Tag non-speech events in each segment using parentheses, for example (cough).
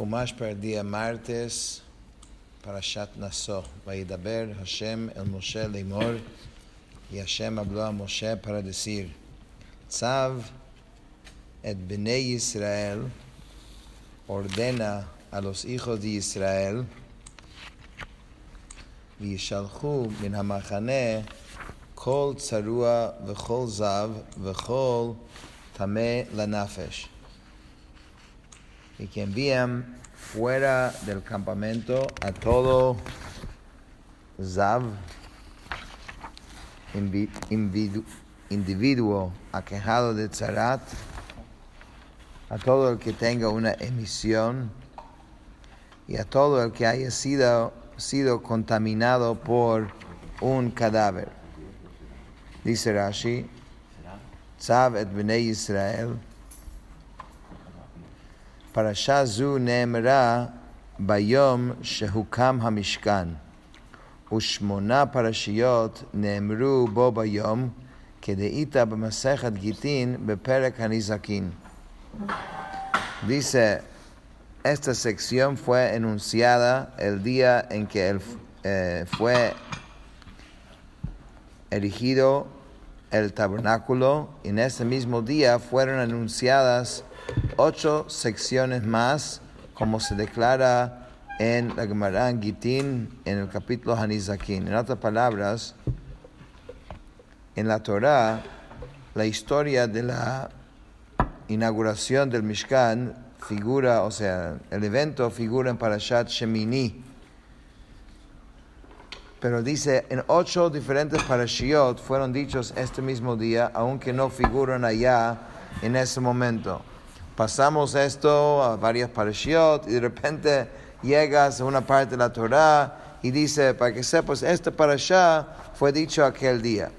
חומש פרדיה מרטס, פרשת נשוא. וידבר השם אל משה לאמור, כי השם הבלוע משה פרדסיר. צב את בני ישראל, אורדנה על אוסיכו די ישראל, וישלחו מן המחנה כל צרוע וכל זב וכל טמא לנפש. Y que envían fuera del campamento a todo Zav, individuo aquejado de Tzarat, a todo el que tenga una emisión y a todo el que haya sido, sido contaminado por un cadáver. Dice Rashi, Tzav et Bnei Israel, פרשה זו נאמרה ביום שהוקם המשכן, ושמונה פרשיות נאמרו בו ביום, כדאית במסכת גיטין בפרק הנזקין. Dice, esta sección fue enunciada el día en que el, eh, fue erigido el tabernáculo, y en ese mismo día fueron anunciadas ocho secciones más, como se declara en la Gemara en Gitín, en el capítulo Hanizakin. En otras palabras, en la Torah, la historia de la inauguración del Mishkan figura, o sea, el evento figura en Parashat Shemini. Pero dice, en ocho diferentes parashiot fueron dichos este mismo día, aunque no figuran allá en ese momento pasamos esto a varias parashiot y de repente llegas a una parte de la Torah y dice, para que sepas, este parashá fue dicho aquel día.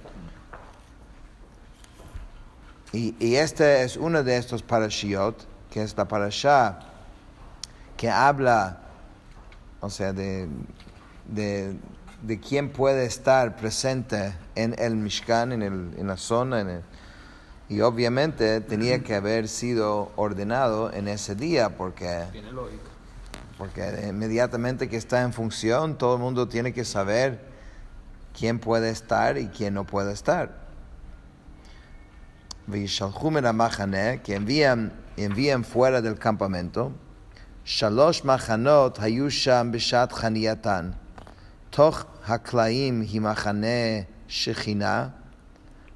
Y, y este es uno de estos parashiot, que es la parashá que habla, o sea, de, de, de quién puede estar presente en el Mishkan, en, el, en la zona, en el, y obviamente tenía que haber sido ordenado en ese día porque, porque inmediatamente que está en función, todo el mundo tiene que saber quién puede estar y quién no puede estar. que envían, envían fuera del campamento. Shalosh machanot hayusham bishat chaniyatan. Toch haklaim himachane shechina.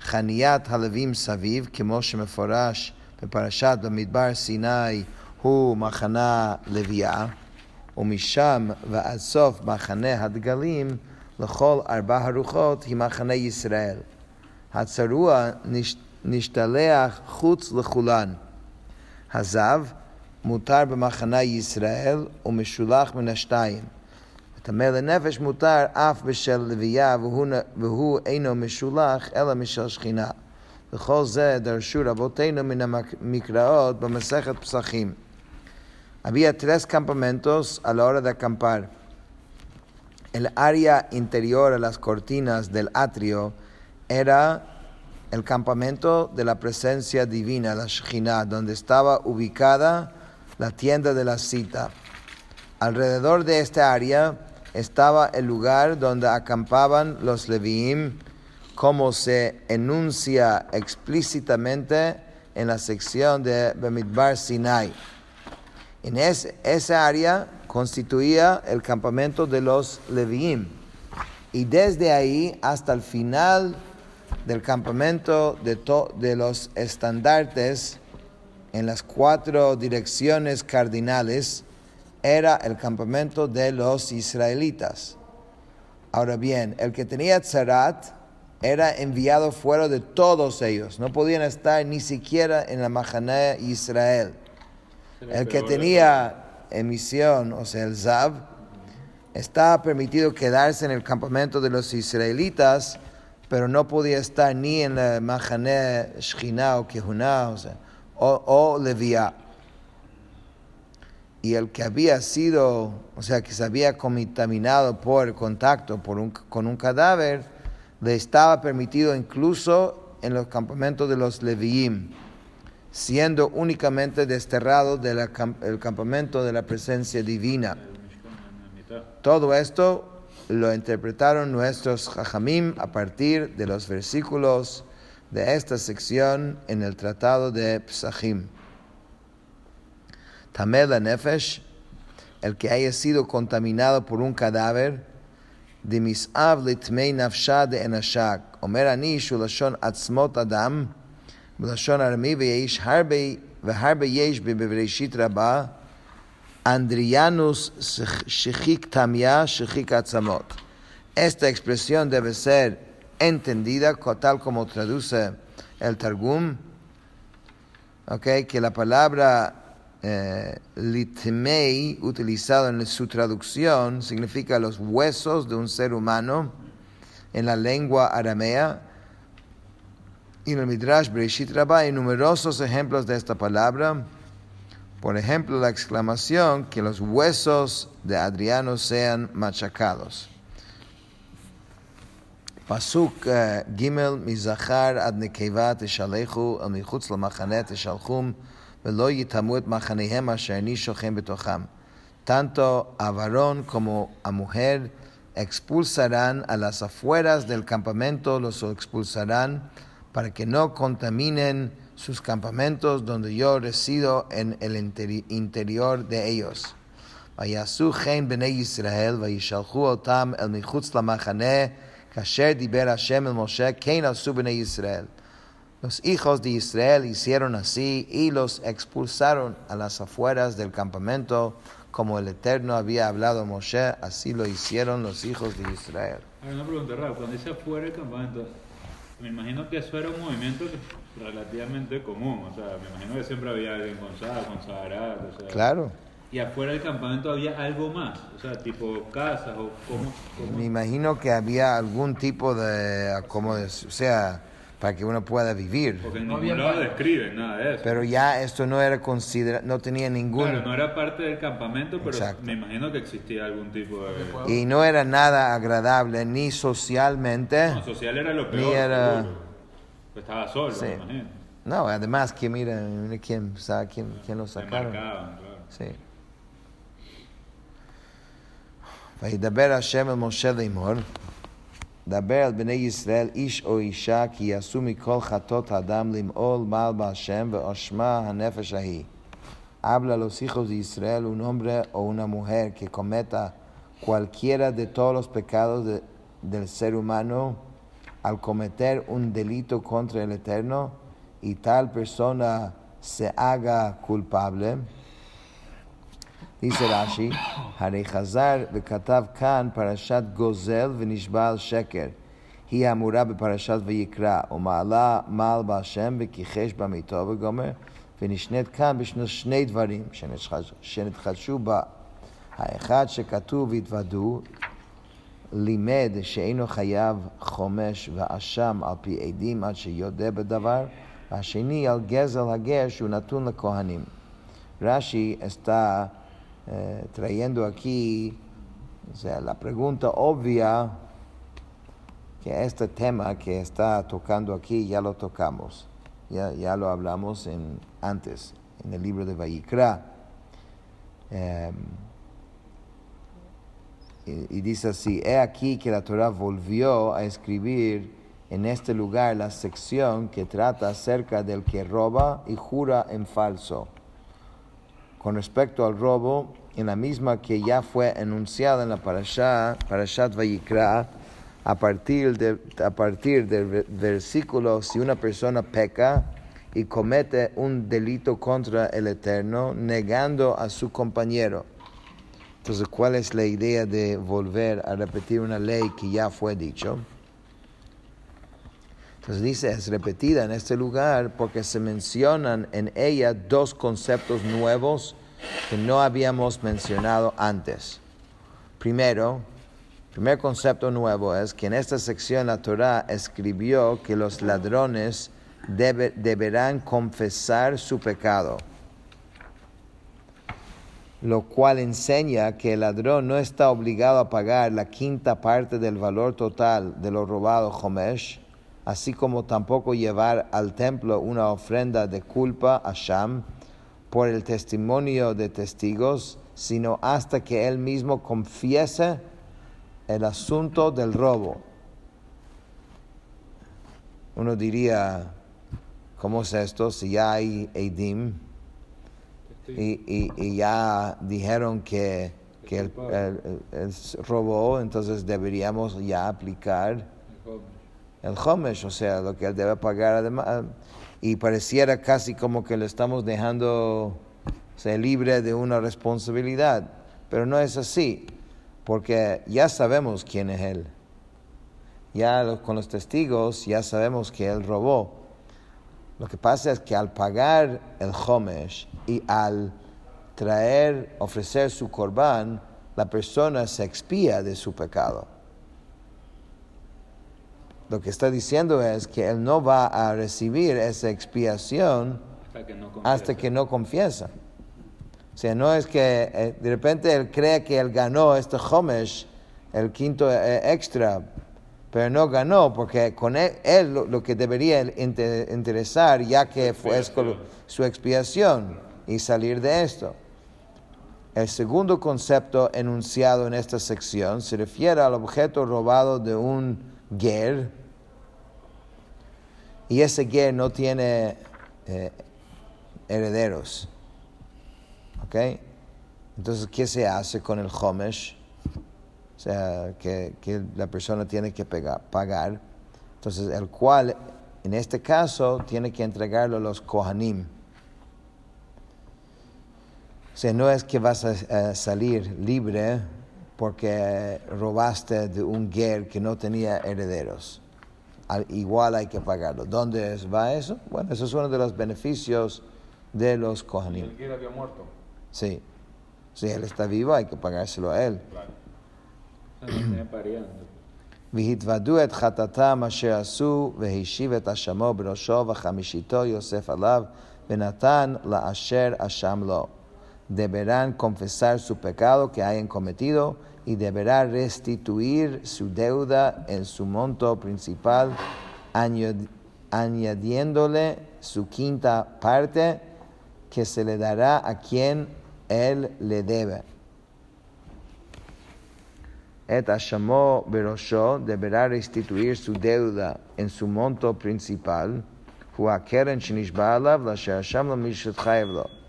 חניית הלווים סביב, כמו שמפורש בפרשת במדבר סיני, הוא מחנה לוויה, ומשם ועד סוף מחנה הדגלים, לכל ארבע הרוחות היא מחנה ישראל. הצרוע נשתלח חוץ לכולן. הזב מותר במחנה ישראל ומשולח מן השתיים. טמא לנפש מותר אף בשל לוויה והוא, והוא אינו משולח אלא משל שכינה. וכל זה דרשו רבותינו מן המקראות במסכת פסחים. Había tres campamentos a la hora de acampar. El área interior a las cortinas del atrio era el campamento de la presencia divina, la Shekhinah, donde estaba ubicada la tienda de la cita. Alrededor de esta área estaba el lugar donde acampaban los Leviim, como se enuncia explícitamente en la sección de Bemidbar Sinai. En ese, esa área constituía el campamento de los Leviim. Y desde ahí hasta el final del campamento de, de los estandartes en las cuatro direcciones cardinales, era el campamento de los israelitas. Ahora bien, el que tenía tzarat era enviado fuera de todos ellos. No podían estar ni siquiera en la Mahané Israel. El que tenía emisión, o sea, el Zav, estaba permitido quedarse en el campamento de los israelitas, pero no podía estar ni en la Mahané Shechina o Kehuná, o, sea, o, o Leviá y el que había sido, o sea, que se había contaminado por el contacto por un, con un cadáver, le estaba permitido incluso en los campamentos de los Leviim. siendo únicamente desterrado del el campamento de la presencia divina. Todo esto lo interpretaron nuestros Jajamim a partir de los versículos de esta sección en el tratado de Psachim. Tamel la Nefesh, el que haya sido contaminado por un cadáver, de misav litmei nafsha de enashak, omer ani shulashon atzmot adam, בלשון ארמי ויש הרבה, והרבה יש בבראשית רבה, Andrianus Shechik Tamia Shechik Atzamot. Esta expresión debe ser entendida co- tal como traduce el Targum, okay, que la palabra eh, litmei, utilizado en su traducción, significa los huesos de un ser humano en la lengua aramea. Y en el Midrash Bereshit Rabbah hay numerosos ejemplos de esta palabra. Por ejemplo, la exclamación que los huesos de Adriano sean machacados. Mizachar ad nekeva teshalechu el michutz lamachane teshalchum velo yitamu et machanehem asher ani shochem betocham. Tanto a varón como a mujer expulsarán a las afueras del campamento, los expulsarán para que no contaminen sus campamentos donde yo resido en el interi- interior de ellos. ויעשו כן בני ישראל וישלחו אותם אל מחוץ למחנה כאשר דיבר השם אל משה כן עשו בני ישראל. Los hijos de Israel hicieron así y los expulsaron a las afueras del campamento como el Eterno había hablado a Moshe, así lo hicieron los hijos de Israel. Ahora una pregunta, Raúl. Cuando dice afuera del campamento, me imagino que eso era un movimiento relativamente común. O sea, me imagino que siempre había alguien con Sara, con Sahara, o sea. Claro, Y afuera del campamento había algo más. O sea, tipo casas o cómo. cómo- me imagino que había algún tipo de, como de- o sea, para que uno pueda vivir. Porque en No ningún había lado baño. describen nada de eso. Pero ya esto no era considera, no tenía ningún Claro, no era parte del campamento, pero Exacto. me imagino que existía algún tipo de... y no era nada agradable ni socialmente. No, social era lo Ni peor. era- seguro. Pues estaba solo, Sí. me imagino. No, además que mira, mira quién, sabe quién, quién lo Se sacaron. marcaban, claro. Sí. וידבר השם אל משה לאמור, דבר אל בני ישראל איש או אישה כי יעשו מכל חטאות האדם למעול מעל בהשם ואשמה הנפש ההיא. Habla a los hijos de Israel un hombre o una mujer que cometa cualquiera de todos los pecados de- del ser humano al cometer un delito contra el Eterno y tal persona se haga culpable. Dice Rashi, הרי חזר וכתב כאן פרשת גוזל ונשבע על שקר. היא האמורה בפרשת ויקרא, ומעלה מעל בהשם וכיחש במיתו וגומר, ונשנית כאן בשני שני דברים שנתחדשו בה. האחד שכתוב והתוודו, לימד שאינו חייב חומש ואשם על פי עדים עד שיודה בדבר, והשני על גזל הגר שהוא נתון לכהנים. Rashi está eh, trayendo aquí la pregunta obvia que este tema que está tocando aquí ya lo tocamos, ya, ya lo hablamos en, antes, en el libro de Vayikra. Em, y, y dice así, he aquí que la Torah volvió a escribir en este lugar la sección que trata acerca del que roba y jura en falso con respecto al robo, en la misma que ya fue enunciada en la parashá, Parashat Vayikra, a partir, de, a partir del ve- versículo, si una persona peca y comete un delito contra el Eterno, negando a su compañero. Entonces, ¿cuál es la idea de volver a repetir una ley que ya fue dicho? Entonces dice, es repetida en este lugar porque se mencionan en ella dos conceptos nuevos que no habíamos mencionado antes. Primero, primer concepto nuevo es que en esta sección la Torah escribió que los ladrones debe- deberán confesar su pecado, lo cual enseña que el ladrón no está obligado a pagar la quinta parte del valor total de lo robado Homesh, así como tampoco llevar al templo una ofrenda de culpa a Sham por el testimonio de testigos, sino hasta que él mismo confiese el asunto del robo. Uno diría, ¿cómo es esto? Si ya hay Eidim y, y, ya dijeron que, que él, robó, entonces deberíamos ya aplicar el Homesh, o sea, lo que él debe pagar además. Y pareciera casi como que le estamos dejando libre de una responsabilidad, pero no es así, porque ya sabemos quién es él. Ya con los testigos ya sabemos que él robó. Lo que pasa es que al pagar el Homesh y al traer, ofrecer su corbán, la persona se expía de su pecado. Lo que está diciendo es que él no va a recibir esa expiación hasta que no confiesa. O sea, no es que eh, de repente él cree que él ganó este Homesh, el quinto eh, extra, pero no ganó porque con él, lo, que debería interesar, ya que fue su expiación y salir de esto. El segundo concepto enunciado en esta sección se refiere al objeto robado de un ger y ese ger no tiene eh, herederos. ¿Ok? Entonces, ¿qué se hace con el homesh? O sea, que, la persona tiene que pagar. Entonces, el cual, en este caso, tiene que entregarlo a los kohanim. O sea, no es que vas a, salir libre porque robaste de un ger que no tenía herederos. igual hay que pagarlo. ¿Dónde va eso? Bueno, eso es uno de los beneficios de los kohanim. ¿El ger había muerto? Sí. Si él está vivo, hay que pagárselo a él. והתוודו את חטאתם אשר עשו, והשיב את אשמו בראשו, וחמישיתו יוסף עליו, ונתן לאשר אשם לו. deberán confesar su pecado que hayan cometido y deberá restituir su deuda en su monto principal, añadiéndole su quinta parte que se le dará a quien él le debe. Et Ashamo Berosho deberá restituir su deuda en su monto principal, Huakeren Shinishbalav, la Shasham lo Mishat Chayevlo.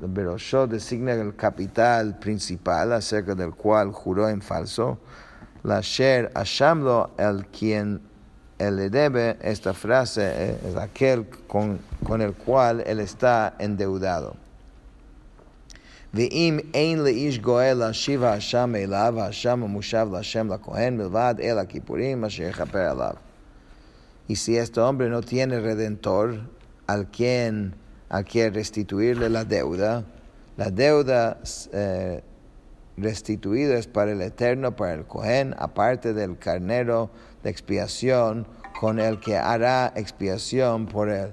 Berosho designa el capital principal acerca del cual juró en falso. La Sher Ashamlo, el quien él le debe, esta frase es aquel con, con el cual él está endeudado. ואם אין לאיש גואל להשיב האשם אליו, האשם המושב להשם לכהן מלבד אל הכיפורים אשר יכפר עליו. Y si este hombre no tiene redentor al quien a que restituirle la deuda. La deuda eh, restituida es para el Eterno, para el Cohen, aparte del carnero de expiación con el que hará expiación por él.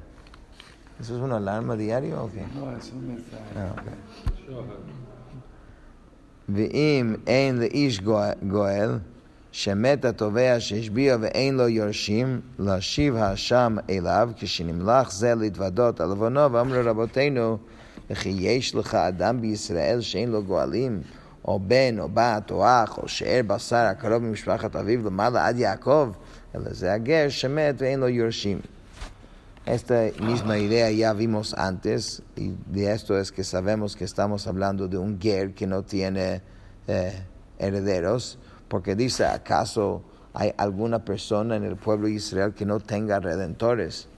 ¿Eso es una alarma diario o qué? No, es un mensaje. Ah, okay. goel, שמת התובע שהשביע ואין לו יורשים, להשיב האשם אליו, כשנמלך זה להתוודות על עוונו, ואמרו רבותינו, וכי יש לך אדם בישראל שאין לו גואלים, או בן, או בת, או אח, או שאר בשר הקרוב ממשפחת אביו למעלה עד יעקב, אלא זה הגר שמת ואין לו יורשים. Esta misma idea ya vimos antes, y de esto es que sabemos que estamos hablando de un ger que no tiene eh, herederos. porque dice, ¿acaso hay alguna persona en el pueblo de Israel que no tenga redentores?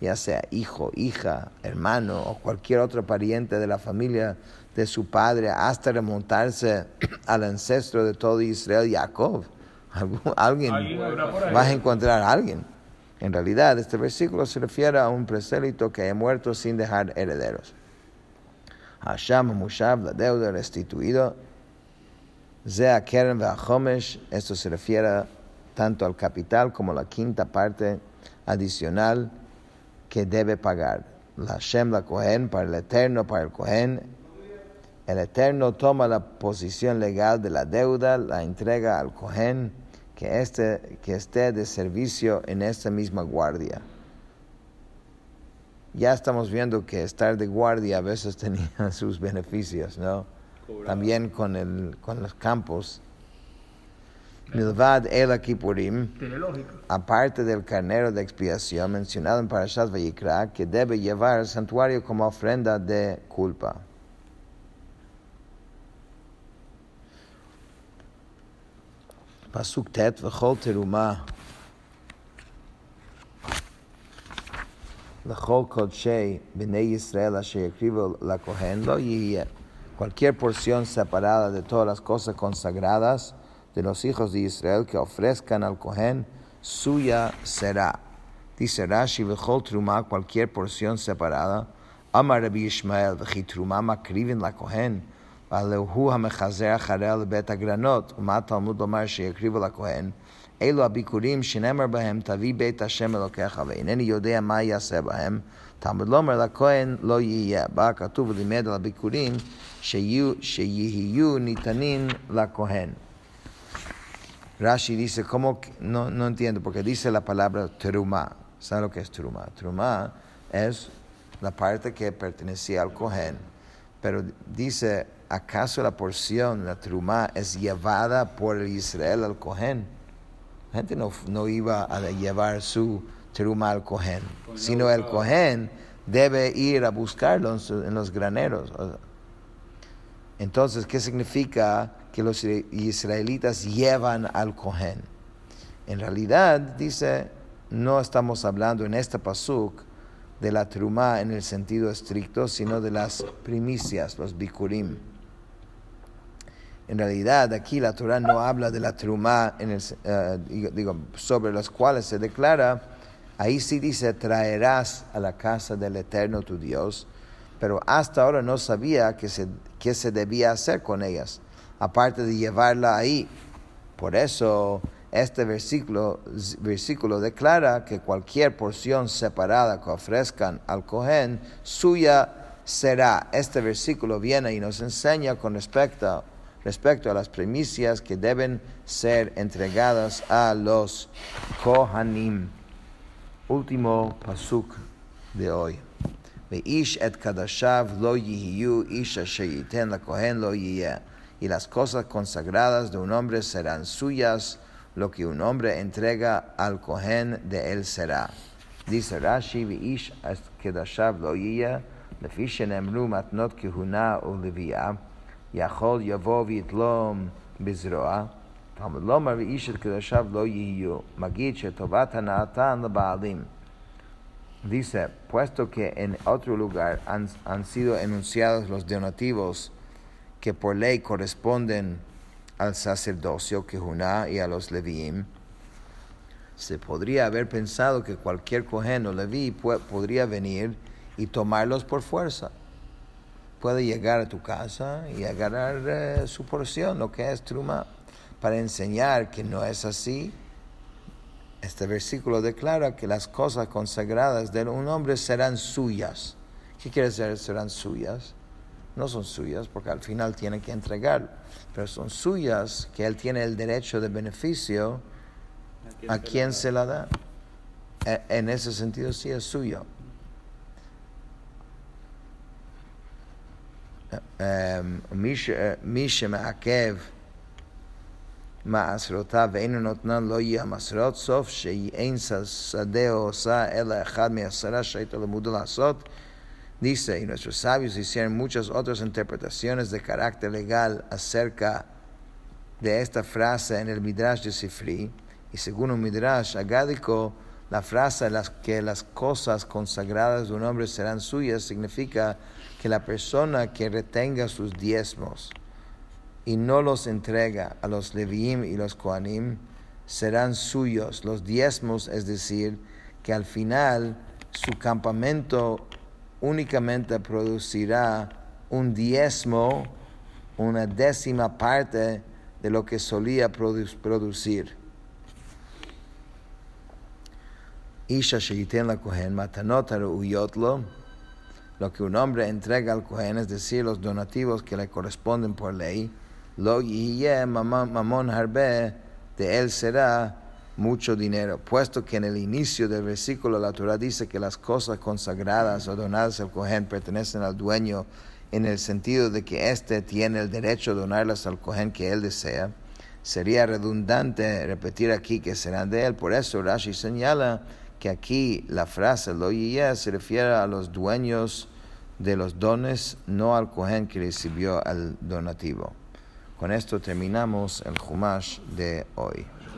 Ya sea hijo, hija, hermano o cualquier otro pariente de la familia de su padre, hasta remontarse (clears throat) al ancestro de todo Israel, Jacob. Alguien va a encontrar a alguien. En realidad, este versículo se refiere a un presélito que haya muerto sin dejar herederos. Hasham Mushab, la deuda restituido Zea Keren esto se refiere tanto al capital como la quinta parte adicional que debe pagar. La Shem, la Kohen, para el Eterno, para el Kohen. El Eterno toma la posición legal de la deuda, la entrega al Kohen, que, este, que esté de servicio en esta misma guardia. Ya estamos viendo que estar de guardia a veces (laughs) tenía sus beneficios, ¿no? también con, el, con los campos. Milvad el Kippurim, aparte del carnero de expiación mencionado en Parashat Vayikra, que debe llevar al santuario como ofrenda de culpa. Pasuk Tet, V'chol Teruma, L'chol Kodshei, B'nei Yisrael, Asher Yakrivo L'Kohen, Lo Yihiyeh cualquier porción separada de todas las cosas consagradas de los hijos de Israel que ofrezcan al Cohen, suya será. Dice Rashi, Bechol Truma, cualquier porción separada, Amar Rabbi Ishmael, Vechi Truma, Makriven la Cohen, Alehu HaMechazer, Harel, Bet Agranot, Uma Talmud Omar, Sheyakriv la Cohen, אלו הביקורים שנאמר בהם תביא בית השם אלוקיך, ואינני יודע מה יעשה בהם. תלמוד לומר לכהן לא יהיה. בה כתוב ולימד על הביקורים שיהיו, שיהיו ניתנים לכהן. Rashi dice, ¿cómo? No, no entiendo, porque dice la palabra teruma. ¿Sabe lo que es teruma? Teruma es la parte que pertenecía al Cohen. Pero dice, ¿acaso la porción, la trumá, es llevada por el Israel al Cohen? La gente no, no iba a llevar su trumá al Cohen, sino el Cohen debe ir a buscarlo en, los graneros. Entonces, ¿qué significa que los israelitas llevan al Cohen? En realidad, dice, no estamos hablando en este pasuk de la trumá en el sentido estricto, sino de las primicias, los bikurim. En realidad, aquí la Torah no habla de la trumá en el, eh, digo, sobre las cuales se declara, ahí sí dice, traerás a la casa del Eterno tu Dios, pero hasta ahora no sabía qué se, qué se debía hacer con ellas, aparte de llevarla ahí. Por eso este versículo, versículo declara que cualquier porción separada que ofrezcan al Cohen, suya será. Este versículo viene y nos enseña con respecto respecto a las primicias que deben ser entregadas a los Kohanim. Último pasuk de hoy. Ish et kadashav lo yihiyu ish la kohen lo Y las cosas consagradas de un hombre serán suyas, lo que un hombre entrega al kohen de él será. Dice Rashi, ish et kadashav lo yiyeh, matnot kihuna u יכול יבוא ויתלום בזרוע, תלמוד לומר ואיש את קדושיו לא יהיו, מגיד שטובת הנאתן לבעלים. Dice, puesto que en otro lugar han, han sido enunciados los donativos que por ley corresponden al sacerdocio Kehuná y a los Leviim, se podría haber pensado que cualquier cohen o leví podría venir y tomarlos por fuerza puede llegar a tu casa y agarrar eh, su porción, lo que es truma, para enseñar que no es así. Este versículo declara que las cosas consagradas de un hombre serán suyas. ¿Qué quiere decir serán suyas? No son suyas porque al final tiene que entregar, pero son suyas que él tiene el derecho de beneficio a quien se la da. E, en ese sentido sí es suyo. מי שמעכב מעשרותיו ואינו נותנן לא יהיה המסרות, סוף שאין שדה או עושה אלא אחד מעשרה שהייתו למודו לעשות. Dice, y nuestros sabios hicieron muchas otras interpretaciones de carácter legal acerca de esta frase en el Midrash de Sifri, y según un Midrash agádico, la frase las que las cosas consagradas de un hombre serán suyas significa que la persona que retenga sus diezmos y no los entrega a los Leviim y los Koanim serán suyos. Los diezmos, es decir, que al final su campamento únicamente producirá un diezmo, una décima parte de lo que solía producir. Isha la Kohen matanot uyotlo lo que un hombre entrega al Cohen, es decir, los donativos que le corresponden por ley, lo mamón harbe de él será mucho dinero, puesto que en el inicio del versículo la Torah dice que las cosas consagradas o donadas al Cohen pertenecen al dueño en el sentido de que éste tiene el derecho de donarlas al Cohen que él desea, sería redundante repetir aquí que serán de él. Por eso Rashi señala que aquí la frase lo se refiere a los dueños de los dones, no al Cohen que recibió el donativo. Con esto terminamos el Humash de hoy.